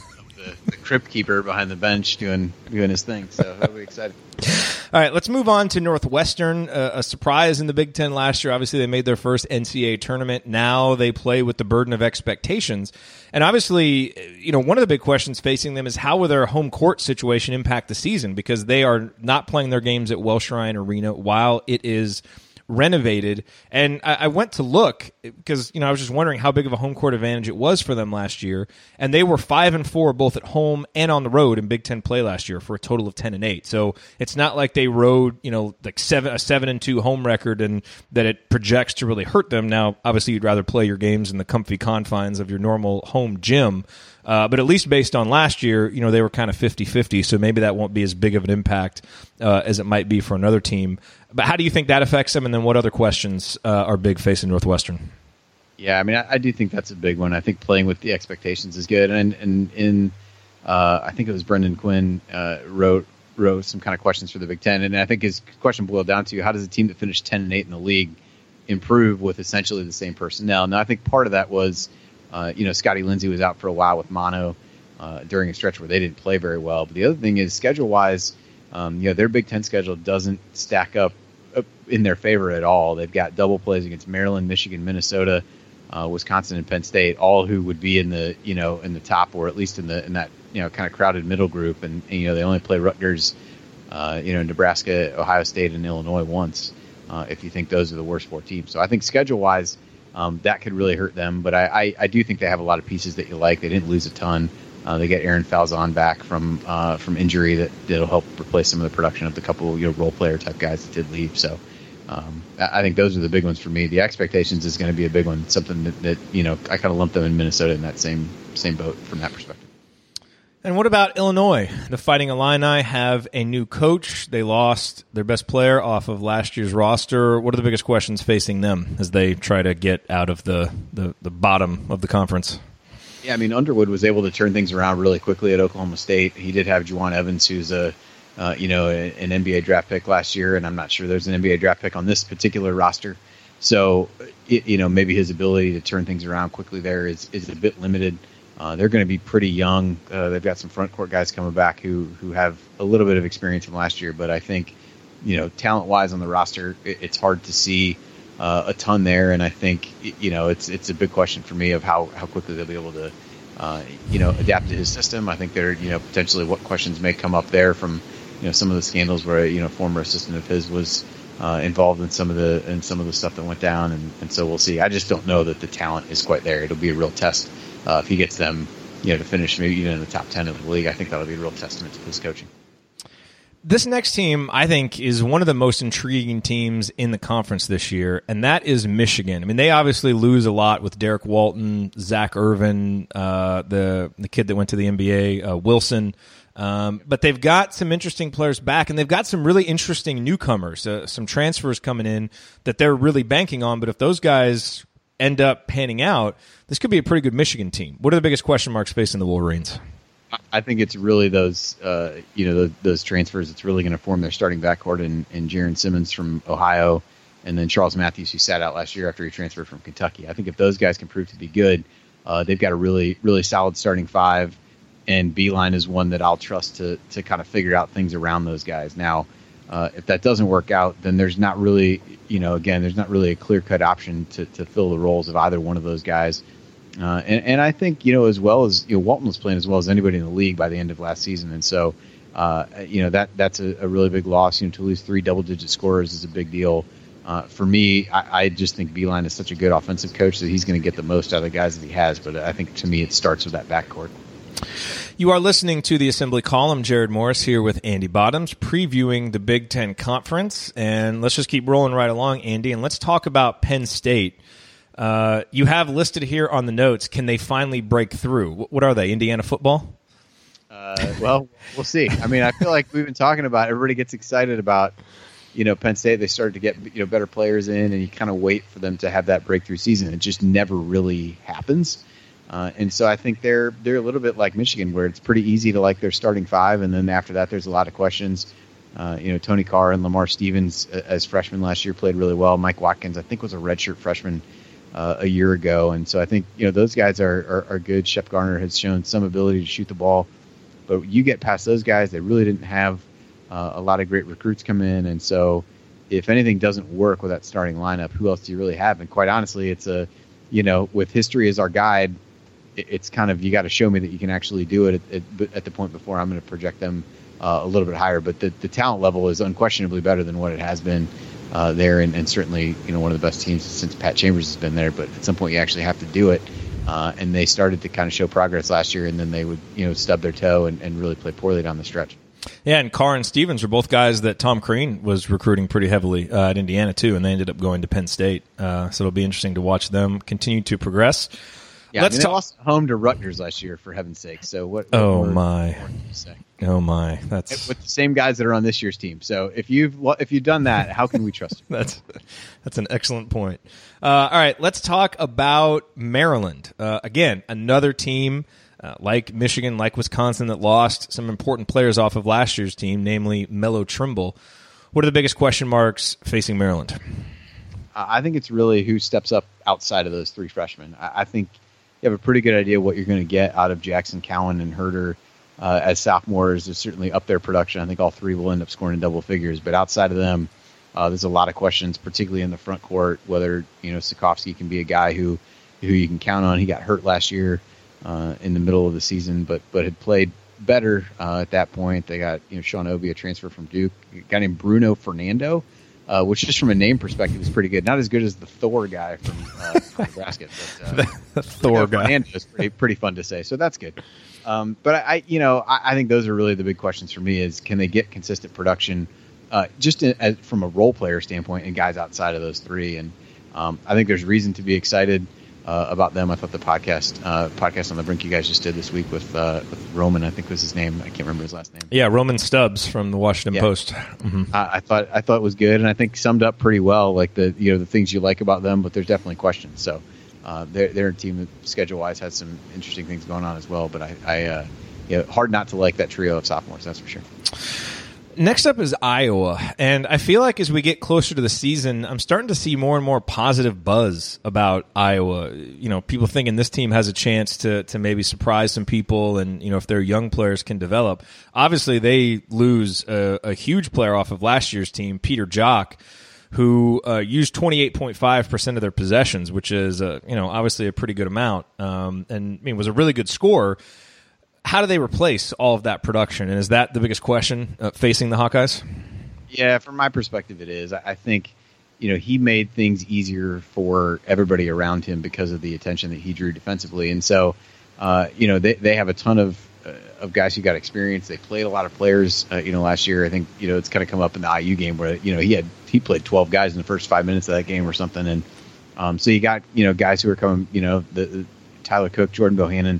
the crypt keeper behind the bench doing doing his thing. So that'll be exciting. All right, let's move on to Northwestern. Uh, a surprise in the Big Ten last year. Obviously, they made their first NCAA tournament. Now they play with the burden of expectations. And obviously, you know, one of the big questions facing them is how will their home court situation impact the season? Because they are not playing their games at Welsh Ryan Arena while it is – renovated. And I, I, went to look because you know I was just wondering how big of a home court advantage it was for them last year, and they were five and four both at home and on the road in Big Ten play last year for a total of ten and eight. So it's not like they rode you know like seven a seven and two home record and that it projects to really hurt them. Now, obviously, you'd rather play your games in the comfy confines of your normal home gym. Uh, but at least based on last year, you know, they were kind of 50 50, so maybe that won't be as big of an impact uh, as it might be for another team. But how do you think that affects them? And then what other questions uh, are big facing Northwestern? Yeah, I mean, I, I, do think that's a big one. I think playing with the expectations is good. And, and in, uh, I think it was Brendan Quinn uh, wrote wrote some kind of questions for the Big Ten, and I think his question boiled down to how does a team that finished ten and eight in the league improve with essentially the same personnel? Now, I think part of that was uh, you know, Scottie Lindsey was out for a while with mono uh, during a stretch where they didn't play very well. But the other thing is schedule wise, um, you know, their Big Ten schedule doesn't stack up, in their favor at all. They've got double plays against Maryland, Michigan, Minnesota, uh, Wisconsin, and Penn State, all who would be in the you know in the top or at least in the in that you know kind of crowded middle group. And, and you know they only play Rutgers, uh, you know, Nebraska, Ohio State, and Illinois once. Uh, if you think those are the worst four teams, so I think schedule wise um, that could really hurt them. But I, I, I, do think they have a lot of pieces that you like. They didn't lose a ton. Uh, they get Aaron Falzon back from uh, from injury that will help replace some of the production of the couple you know role player type guys that did leave. So um, I think those are the big ones for me. The expectations is going to be a big one. Something that, that you know I kind of lump them in Minnesota in that same same boat from that perspective. And what about Illinois? The Fighting Illini have a new coach. They lost their best player off of last year's roster. What are the biggest questions facing them as they try to get out of the, the, the bottom of the conference? Yeah, I mean Underwood was able to turn things around really quickly at Oklahoma State. He did have Jawun Evans, who's a uh, you know an NBA draft pick last year, and I'm not sure there's an NBA draft pick on this particular roster. So it, you know maybe his ability to turn things around quickly there is is a bit limited. Uh, they're going to be pretty young. Uh, they've got some front court guys coming back who who have a little bit of experience from last year, but I think you know talent wise on the roster, it, it's hard to see uh, a ton there. And I think you know it's it's a big question for me of how how quickly they'll be able to uh, you know adapt to his system. I think there you know potentially what questions may come up there from you know some of the scandals where you know former assistant of his was. Uh, involved in some of the in some of the stuff that went down, and, and so we'll see. I just don't know that the talent is quite there. It'll be a real test uh, if he gets them, you know, to finish maybe even in the top ten of the league, I think that'll be a real testament to his coaching. This next team, I think, is one of the most intriguing teams in the conference this year, and that is Michigan. I mean, they obviously lose a lot with Derrick Walton, Zak Irvin, uh, the the kid that went to the NBA, uh, Wilson. Um, but they've got some interesting players back, and they've got some really interesting newcomers, uh, some transfers coming in that they're really banking on. But if those guys end up panning out, this could be a pretty good Michigan team. What are the biggest question marks facing the Wolverines? I think it's really those, uh, you know, those, those transfers. It's really going to form their starting backcourt and, in Jaaron Simmons from Ohio, and then Charles Matthews, who sat out last year after he transferred from Kentucky. I think if those guys can prove to be good, uh, they've got a really, really solid starting five. And Beilein is one that I'll trust to to kind of figure out things around those guys. Now, uh, if that doesn't work out, then there's not really, you know, again, there's not really a clear cut option to, to fill the roles of either one of those guys. Uh, and, and I think you know as well as you know Walton was playing as well as anybody in the league by the end of last season, and so uh, you know that that's a, a, really big loss. You know to lose three double digit scorers is a big deal. Uh, for me, I, I, just think Beilein is such a good offensive coach that he's going to get the most out of the guys that he has. But I think to me, it starts with that backcourt. You are listening to the Assembly Call. Jerod Morris here with Andy Bottoms, previewing the Big Ten Conference. And let's just keep rolling right along, Andy, and let's talk about Penn State. Uh, you have listed here on the notes. Can they finally break through? What are they? Indiana football? Uh, well, we'll see. I mean, I feel like we've been talking about. Everybody gets excited about, you know, Penn State. They started to get you know better players in, and you kind of wait for them to have that breakthrough season. It just never really happens. Uh, and so I think they're they're a little bit like Michigan, where it's pretty easy to like their starting five, and then after that, there's a lot of questions. Uh, you know, Tony Carr and Lamar Stevens as freshmen last year played really well. Mike Watkins, I think, was a redshirt freshman uh, a year ago, and so I think you know those guys are, are, are good. Shep Garner has shown some ability to shoot the ball, but you get past those guys, they really didn't have uh, a lot of great recruits come in, and so if anything doesn't work with that starting lineup, who else do you really have? And quite honestly, it's a you know with history as our guide, it, it's kind of you got to show me that you can actually do it at, at, at the point before I'm going to project them uh, a little bit higher. But the, the talent level is unquestionably better than what it has been uh, there, and, and, certainly you know one of the best teams since Pat Chambers has been there. But at some point, you actually have to do it. Uh, and they started to kind of show progress last year, and then they would you know stub their toe and, and really play poorly down the stretch. Yeah, and Carr and Stevens are both guys that Tom Crean was recruiting pretty heavily uh, at Indiana too, and they ended up going to Penn State. Uh, so it'll be interesting to watch them continue to progress. Yeah, Let's I mean, talk- home to Rutgers last year for heaven's sake. So what? what oh my! Oh my! That's with the same guys that are on this year's team. So if you've if you've done that, how can we trust you? that's that's an excellent point. Uh, all right, let's talk about Maryland. Uh, again, another team. Uh, like Michigan, like Wisconsin, that lost some important players off of last year's team, namely Melo Trimble. What are the biggest question marks facing Maryland? I think it's really who steps up outside of those three freshmen. I, I think you have a pretty good idea what you're going to get out of Jackson, Cowan, and Huerter uh, as sophomores. Is certainly up their production. I think all three will end up scoring in double figures. But outside of them, uh, there's a lot of questions, particularly in the front court, whether you know Cekovsky can be a guy who who you can count on. He got hurt last year uh, in the middle of the season, but but had played better uh, at that point. They got you know Sean Obi, a transfer from Duke, a guy named Bruno Fernando uh, which just from a name perspective is pretty good. Not as good as the Thor guy from, uh, Nebraska, but uh, Thor guy is pretty pretty fun to say. So that's good. Um, but I, you know, I, I, think those are really the big questions for me: is can they get consistent production, uh, just in, as, from a role player standpoint, and guys outside of those three. And um, I think there's reason to be excited uh, about them. I thought the podcast uh, podcast on the brink you guys just did this week with uh, with Roman, I think was his name. I can't remember his last name. Yeah, Roman Stubbs from the Washington yeah. Post. Mm-hmm. I, I, thought I thought it was good, and I think summed up pretty well, like the you know the things you like about them, but there's definitely questions. So uh, they're they're team schedule wise has some interesting things going on as well. But I, I uh, hard not to like that trio of sophomores. That's for sure. Next up is Iowa, and I feel like as we get closer to the season, I'm starting to see more and more positive buzz about Iowa. You know, people thinking this team has a chance to to maybe surprise some people, and you know if their young players can develop. Obviously, they lose a, a huge player off of last year's team, Peter Jok, who uh, used 28.5 percent of their possessions, which is uh, you know obviously a pretty good amount, um, and I mean was a really good score how do they replace all of that production? And is that the biggest question uh, facing the Hawkeyes? Yeah, from my perspective, it is. I think you know he made things easier for everybody around him because of the attention that he drew defensively, and so uh, you know they they have a ton of of guys who got experience. They played a lot of players. Uh, you know, last year I think you know it's kind of come up in the IU game where you know he had he played 12 guys in the first five minutes of that game or something, and um, so you got you know guys who are coming. You know, the, the Tyler Cook, Jordan Bohannon,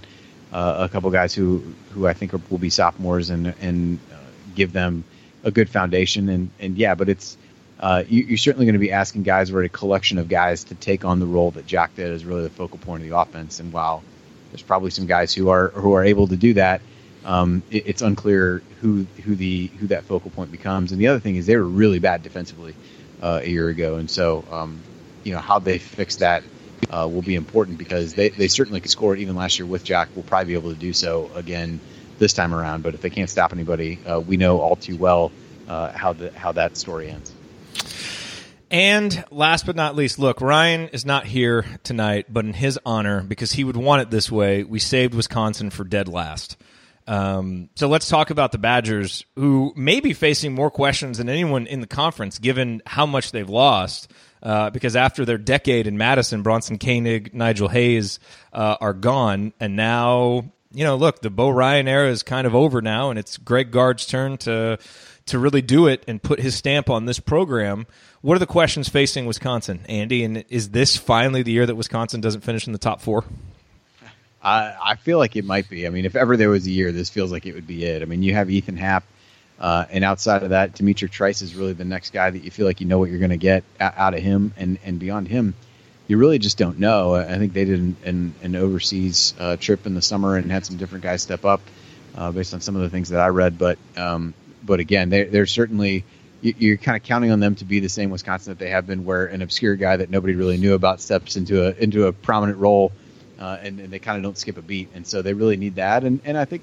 uh, a couple guys who who I think are, will be sophomores and and uh, give them a good foundation. And and yeah, but it's uh, you, are certainly going to be asking guys or a collection of guys to take on the role that Jok did as really the focal point of the offense. And while there's probably some guys who are who are able to do that, um, it, it's unclear who who the who that focal point becomes. And the other thing is they were really bad defensively uh, a year ago, and so um, you know how they fix that. Uh, will be important because they, they certainly could score even last year with Jok. We'll probably be able to do so again this time around. But if they can't stop anybody, uh, we know all too well uh, how the, how that story ends. And last but not least, look, Ryan is not here tonight, but in his honor, because he would want it this way, we saved Wisconsin for dead last. Um, so let's talk about the Badgers, who may be facing more questions than anyone in the conference, given how much they've lost. Uh, because after their decade in Madison, Bronson Koenig, Nigel Hayes uh, are gone, and now you know, look, the Bo Ryan era is kind of over now, and it's Greg Gard's turn to to really do it and put his stamp on this program. What are the questions facing Wisconsin, Andy? And is this finally the year that Wisconsin doesn't finish in the top four? I, I feel like it might be. I mean, if ever there was a year, this feels like it would be it. I mean, you have Ethan Happ, uh, and outside of that, D'Mitrik Trice is really the next guy that you feel like you know what you're going to get out of him, and and beyond him, you really just don't know. I think they did an, an, an overseas uh, trip in the summer and had some different guys step up uh, based on some of the things that I read, but um, but again, they, they're certainly you're kind of counting on them to be the same Wisconsin that they have been, where an obscure guy that nobody really knew about steps into a into a prominent role, uh, and, and, they kind of don't skip a beat, and so they really need that. And and I think,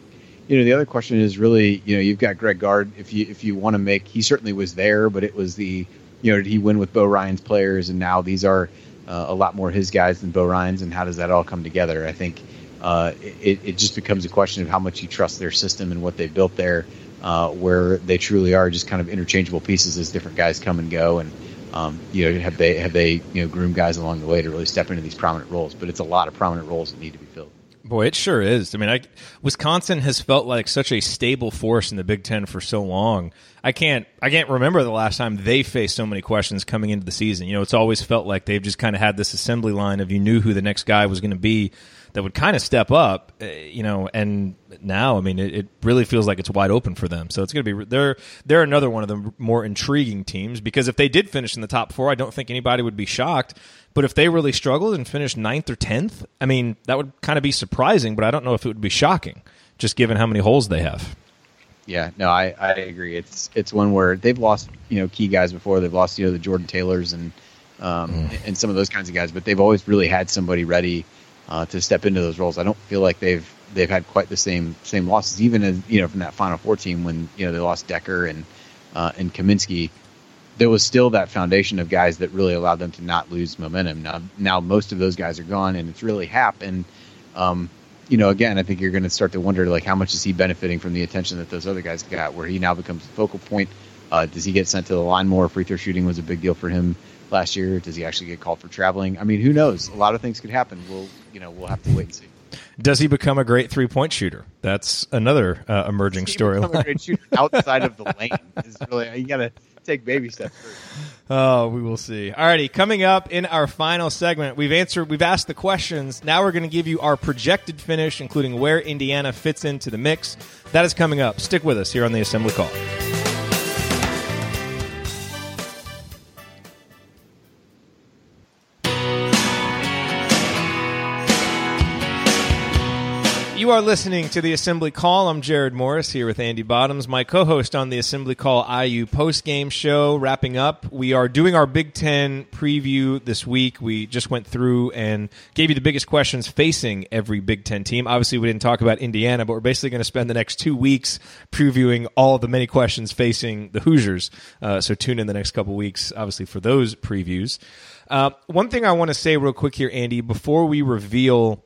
you know, the other question is really, you know, you've got Greg Gard. If you if you want to make, he certainly was there, but it was the, you know, did he win with Bo Ryan's players, and now these are uh, a lot more his guys than Bo Ryan's, and how does that all come together? I think uh, it it just becomes a question of how much you trust their system and what they built there uh, where they truly are just kind of interchangeable pieces as different guys come and go, and um, you know have they have they you know groomed guys along the way to really step into these prominent roles. But it's a lot of prominent roles that need to be filled. Boy, it sure is. I mean, I, Wisconsin has felt like such a stable force in the Big Ten for so long. I can't, I can't remember the last time they faced so many questions coming into the season. You know, it's always felt like they've just kind of had this assembly line of you knew who the next guy was going to be that would kind of step up, uh, you know, and now, I mean, it, it, really feels like it's wide open for them. So it's going to be they're they're another one of the more intriguing teams because if they did finish in the top four, I don't think anybody would be shocked. But if they really struggled and finished ninth or tenth, I mean, that would kind of be surprising. But I don't know if it would be shocking, just given how many holes they have. Yeah, no, I, I agree. It's it's one where they've lost you know key guys before. They've lost you know the Jordan Taylors and um, mm. and some of those kinds of guys, but they've always really had somebody ready uh, to step into those roles. I don't feel like they've they've had quite the same same losses, even as you know from that Final Four team when you know they lost Dekker and uh, and Kaminsky. There was still that foundation of guys that really allowed them to not lose momentum. Now, now most of those guys are gone, and it's really happened. Um, you know, again, I think you're going to start to wonder like how much is he benefiting from the attention that those other guys got, where he now becomes the focal point. Uh, does he get sent to the line more? Free throw shooting was a big deal for him last year. Does he actually get called for traveling? I mean, who knows? A lot of things could happen. We'll, you know, we'll have to wait and see. Does he become a great three point shooter? That's another uh, emerging story. a great shooter outside of the lane is really you got to take baby steps first. Oh, we will see. Alrighty, coming up in our final segment, we've answered, we've asked the questions. Now we're going to give you our projected finish, including where Indiana fits into the mix. That is coming up. Stick with us here on the Assembly Call. You are listening to the Assembly Call. I'm Jerod Morris here with Andy Bottoms, my co-host on the Assembly Call IU post-game show. Wrapping up, we are doing our Big Ten preview this week. We just went through and gave you the biggest questions facing every Big Ten team. Obviously, we didn't talk about Indiana, but we're basically going to spend the next two weeks previewing all the many questions facing the Hoosiers. Uh, so tune in the next couple weeks, obviously, for those previews. Uh, one thing I want to say real quick here, Andy, before we reveal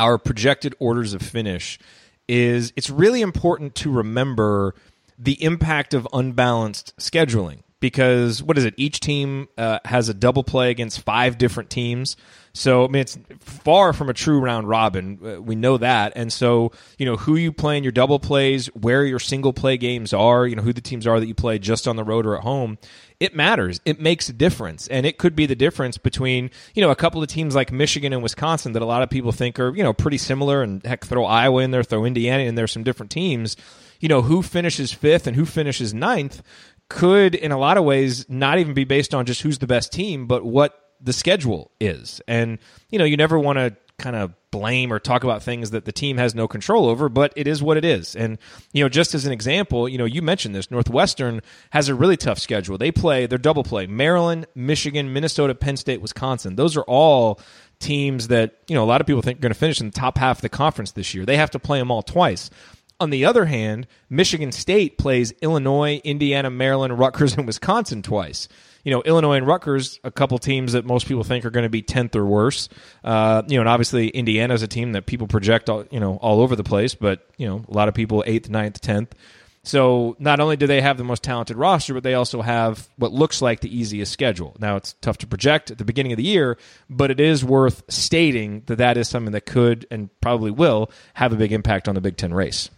our projected orders of finish is it's really important to remember the impact of unbalanced scheduling because what is it? Each team uh, has a double play against five different teams. So I mean, it's far from a true round robin. Uh, we know that, and so you know who you play in your double plays, where your single play games are, you know who the teams are that you play just on the road or at home. It matters. It makes a difference, and it could be the difference between you know a couple of teams like Michigan and Wisconsin that a lot of people think are you know pretty similar, and heck, throw Iowa in there, throw Indiana in there, some different teams. You know who finishes fifth and who finishes ninth could, in a lot of ways, not even be based on just who's the best team, but what the schedule is. And, you know, you never want to kind of blame or talk about things that the team has no control over, but it is what it is. And, you know, just as an example, you know, you mentioned this Northwestern has a really tough schedule. They play, they're double play Maryland, Michigan, Minnesota, Penn State, Wisconsin. Those are all teams that, you know, a lot of people think are going to finish in the top half of the conference this year. They have to play them all twice. On the other hand, Michigan State plays Illinois, Indiana, Maryland, Rutgers, and Wisconsin twice you know, Illinois and Rutgers, a couple teams that most people think are going to be tenth or worse. Uh, you know, and obviously Indiana is a team that people project, all, you know, all over the place. But you know, a lot of people eighth, ninth, tenth. So not only do they have the most talented roster, but they also have what looks like the easiest schedule. Now it's tough to project at the beginning of the year, but it is worth stating that that is something that could and probably will have a big impact on the Big Ten race.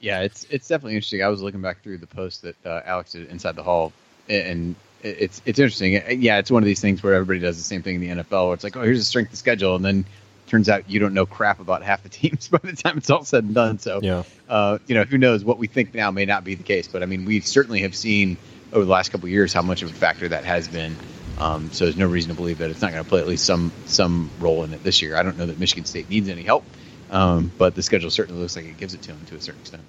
Yeah, it's it's definitely interesting. I was looking back through the post that uh, Alex did inside the hall, and it's it's interesting. Yeah, it's one of these things where everybody does the same thing in the NFL, where it's like, oh, here's a strength of schedule, and then turns out you don't know crap about half the teams by the time it's all said and done. So, yeah. uh, you know, who knows? What we think now may not be the case, but I mean, we certainly have seen over the last couple of years how much of a factor that has been. Um, so there's no reason to believe that it's not going to play at least some some role in it this year. I don't know that Michigan State needs any help, um, but the schedule certainly looks like it gives it to them to a certain extent.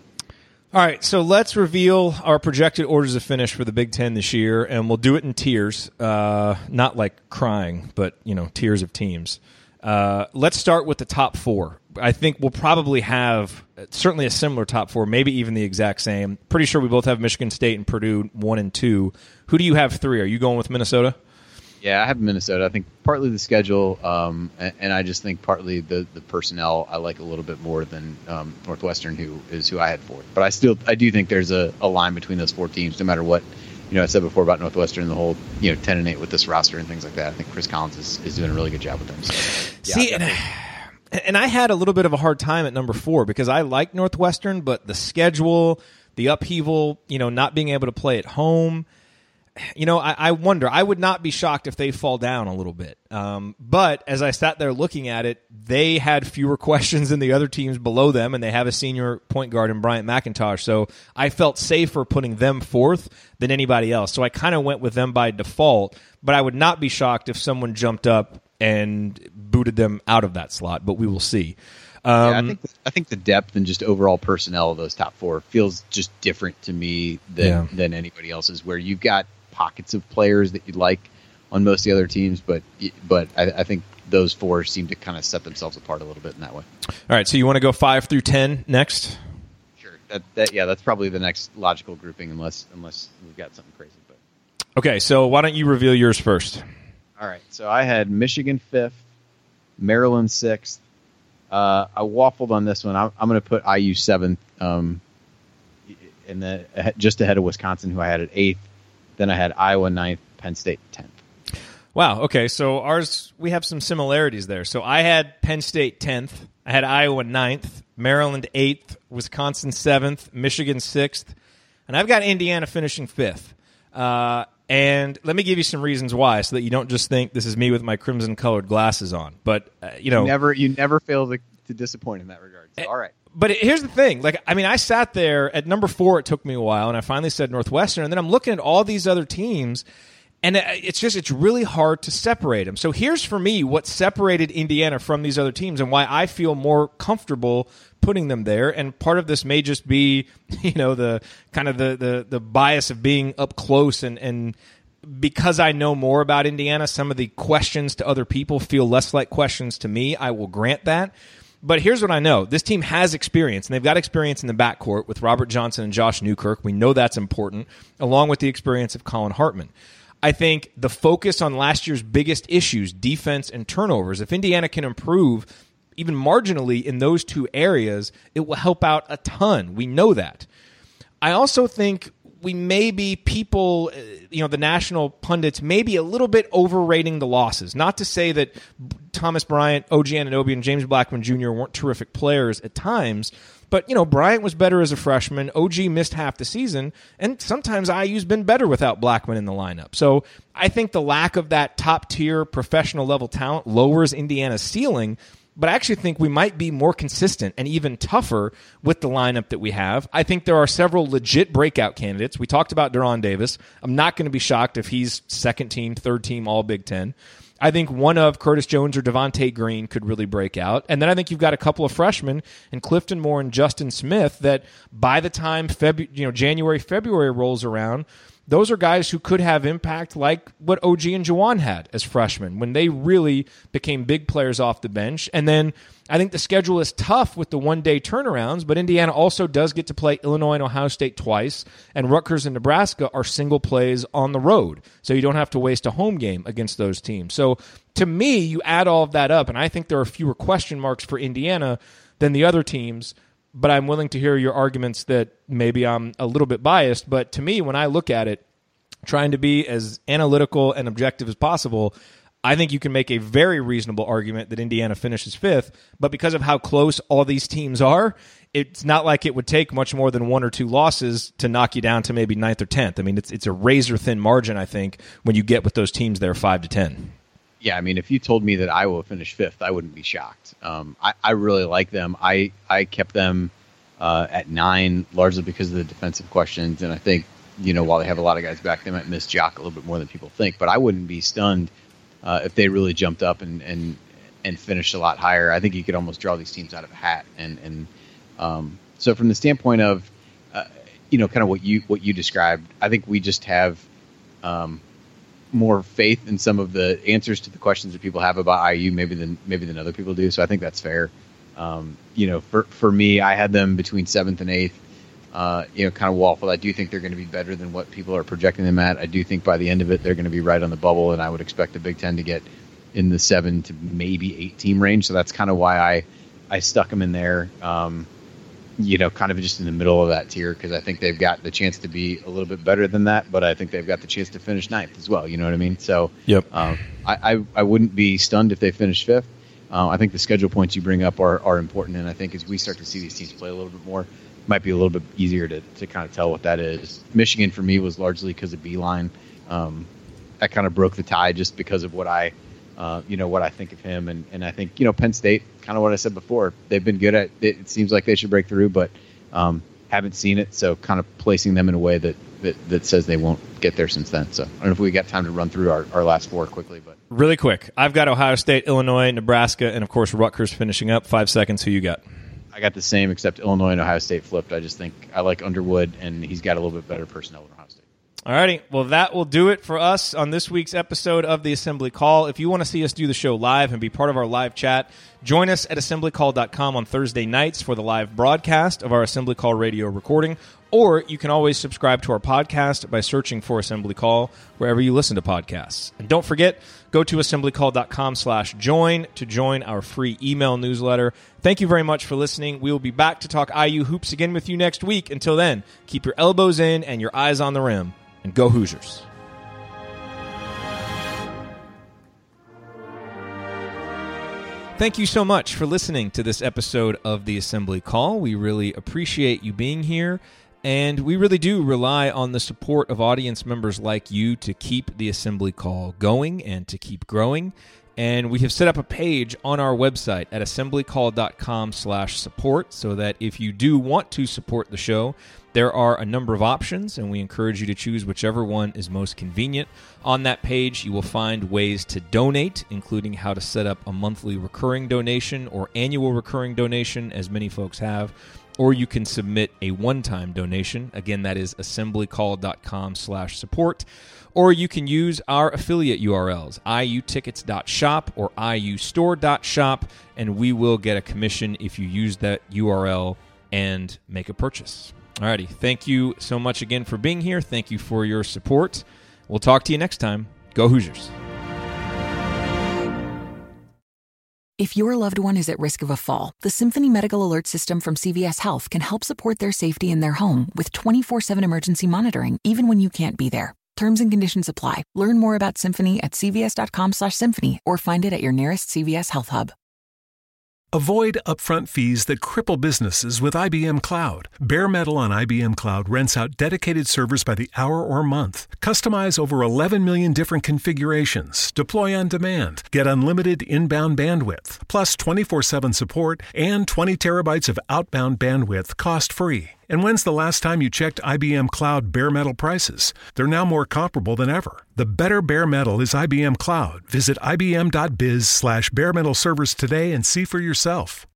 All right, so let's reveal our projected orders of finish for the Big Ten this year, and we'll do it in tiers, uh, not like crying, but you know, tiers of teams. Uh, let's start with the top four. I think we'll probably have certainly a similar top four, maybe even the exact same. Pretty sure we both have Michigan State and Purdue one and two. Who do you have three? Are you going with Minnesota? Yeah, I have Minnesota. I think partly the schedule, um, and, and, I just think partly the, the personnel I like a little bit more than um, Northwestern, who is who I had fourth. But I still I do think there's a, a line between those four teams, no matter what. You know, I said before about Northwestern and the whole you know ten and eight with this roster and things like that. I think Chris Collins is, is doing a really good job with them. So, yeah, See, and, and I had a little bit of a hard time at number four because I like Northwestern, but the schedule, the upheaval, you know, not being able to play at home you know, I, I, wonder. I would not be shocked if they fall down a little bit. Um, but as I sat there looking at it, they had fewer questions than the other teams below them, and they have a senior point guard in Bryant McIntosh. So I felt safer putting them fourth than anybody else. So I kind of went with them by default. But I would not be shocked if someone jumped up and booted them out of that slot. But we will see. Um, yeah, I think I think the depth and just overall personnel of those top four feels just different to me than yeah. than anybody else's. Where you've got pockets of players that you'd like on most of the other teams, but but I, I think those four seem to kind of set themselves apart a little bit in that way. All right, so you want to go five through ten next? Sure. That, that yeah, that's probably the next logical grouping, unless unless we've got something crazy. But okay, so why don't you reveal yours first? All right, so I had Michigan fifth, Maryland sixth. Uh, I waffled on this one. I'm, I'm going to put IU seventh, um, and just ahead of Wisconsin, who I had at eighth. Then I had Iowa ninth, Penn State tenth. Wow. Okay. So ours, we have some similarities there. So I had Penn State tenth. I had Iowa ninth, Maryland eighth, Wisconsin seventh, Michigan sixth, and I've got Indiana finishing fifth. Uh, and let me give you some reasons why, so that you don't just think this is me with my crimson colored glasses on. But uh, you know, you never you never fail to, to disappoint in that regard. So, all right but here's the thing like i mean i sat there at number four it took me a while and i finally said northwestern and then i'm looking at all these other teams and it's just it's really hard to separate them so here's for me what separated indiana from these other teams and why i feel more comfortable putting them there and part of this may just be you know the kind of the the, the bias of being up close and and because I know more about Indiana, some of the questions to other people feel less like questions to me. I will grant that. But here's what I know this team has experience, and they've got experience in the backcourt with Robert Johnson and Josh Newkirk. We know that's important, along with the experience of Collin Hartman. I think the focus on last year's biggest issues, defense and turnovers, if Indiana can improve even marginally in those two areas, it will help out a ton. We know that. I also think we may be people, uh, you know, the national pundits may be a little bit overrating the losses. Not to say that Thomas Bryant, OG Anunoby, and James Blackmon Jr. weren't terrific players at times. But, you know, Bryant was better as a freshman. OG missed half the season. And sometimes IU's been better without Blackmon in the lineup. So I think the lack of that top tier professional level talent lowers Indiana's ceiling but I actually think we might be more consistent and even tougher with the lineup that we have. I think there are several legit breakout candidates. We talked about De'Ron Davis. I'm not going to be shocked if he's second team, third team, all Big Ten. I think one of Curtis Jones or Devonte Green could really break out. And then I think you've got a couple of freshmen and Clifton Moore and Justin Smith that by the time February, you know, January, February rolls around, those are guys who could have impact like what OG and Juwan had as freshmen when they really became big players off the bench. And then I think the schedule is tough with the one day turnarounds, but Indiana also does get to play Illinois and Ohio State twice, and Rutgers and Nebraska are single plays on the road. So you don't have to waste a home game against those teams. So to me, you add all of that up, and I think there are fewer question marks for Indiana than the other teams but I'm willing to hear your arguments that maybe I'm a little bit biased. But to me, when I look at it, trying to be as analytical and objective as possible, I think you can make a very reasonable argument that Indiana finishes fifth. But because of how close all these teams are, it's not like it would take much more than one or two losses to knock you down to maybe ninth or tenth. I mean, it's it's a razor thin margin. I think when you get with those teams there five to ten. Yeah, I mean, if you told me that Iowa finished fifth, I wouldn't be shocked. Um, I, I really like them. I I kept them uh, at nine largely because of the defensive questions, and I think you know while they have a lot of guys back, they might miss Jok a little bit more than people think. But I wouldn't be stunned uh, if they really jumped up and and and finished a lot higher. I think you could almost draw these teams out of a hat, and and um, so from the standpoint of uh, you know kind of what you what you described, I think we just have. Um, more faith in some of the answers to the questions that people have about IU maybe than maybe than other people do. So I think that's fair. Um, you know, for for me, I had them between seventh and eighth. Uh, you know, kind of waffle. I do think they're going to be better than what people are projecting them at. I do think by the end of it, they're going to be right on the bubble, and I would expect the Big Ten to get in the seven to maybe eight team range. So that's kind of why I I stuck them in there. Um, you know, kind of just in the middle of that tier because I think they've got the chance to be a little bit better than that, but I think they've got the chance to finish ninth as well. You know what I mean? So, yep. Um, I, I, I wouldn't be stunned if they finish fifth. Uh, I think the schedule points you bring up are, are important, and I think as we start to see these teams play a little bit more, it might be a little bit easier to, to kind of tell what that is. Michigan for me was largely because of Beilein. Um, that kind of broke the tie just because of what I, uh, you know, what I think of him, and, and I think you know Penn State, kind of what I said before, they've been good at. It, it seems like they should break through, but um, haven't seen it, so kind of placing them in a way that, that, that says they won't get there since then. So I don't know if we got time to run through our, our last four quickly, but really quick, I've got Ohio State, Illinois, Nebraska, and of course Rutgers finishing up. Five seconds. Who you got? I got the same, except Illinois and Ohio State flipped. I just think I like Underwood, and he's got a little bit better personnel State. Alrighty, well that will do it for us on this week's episode of the Assembly Call. If you want to see us do the show live and be part of our live chat, join us at assemblycall.com on Thursday nights for the live broadcast of our Assembly Call radio recording, or you can always subscribe to our podcast by searching for Assembly Call wherever you listen to podcasts. And don't forget, go to assemblycall.com slash join to join our free email newsletter. Thank you very much for listening. We will be back to talk IU hoops again with you next week. Until then, keep your elbows in and your eyes on the rim and go Hoosiers. Thank you so much for listening to this episode of the Assembly Call. We really appreciate you being here, and we really do rely on the support of audience members like you to keep the Assembly Call going and to keep growing. And we have set up a page on our website at assemblycall.com slash support so that if you do want to support the show, there are a number of options, and we encourage you to choose whichever one is most convenient. On that page, you will find ways to donate, including how to set up a monthly recurring donation or annual recurring donation, as many folks have. Or you can submit a one-time donation. Again, that is assemblycall.com slash support. Or you can use our affiliate URLs, iutickets.shop or iustore.shop, and we will get a commission if you use that URL and make a purchase. Alrighty. Thank you so much again for being here. Thank you for your support. We'll talk to you next time. Go Hoosiers. If your loved one is at risk of a fall, the Symphony Medical Alert System from CVS Health can help support their safety in their home with 24 7 emergency monitoring, even when you can't be there. Terms and conditions apply. Learn more about Symphony at cvs.com/symphony or find it at your nearest CVS Health Hub. Avoid upfront fees that cripple businesses with IBM Cloud. Bare Metal on IBM Cloud rents out dedicated servers by the hour or month. Customize over 11 million different configurations. Deploy on demand. Get unlimited inbound bandwidth, plus 24 7 support and 20 terabytes of outbound bandwidth cost free. And when's the last time you checked IBM Cloud bare metal prices? They're now more comparable than ever. The better bare metal is IBM Cloud. Visit ibm.biz slash bare metal servers today and see for yourself.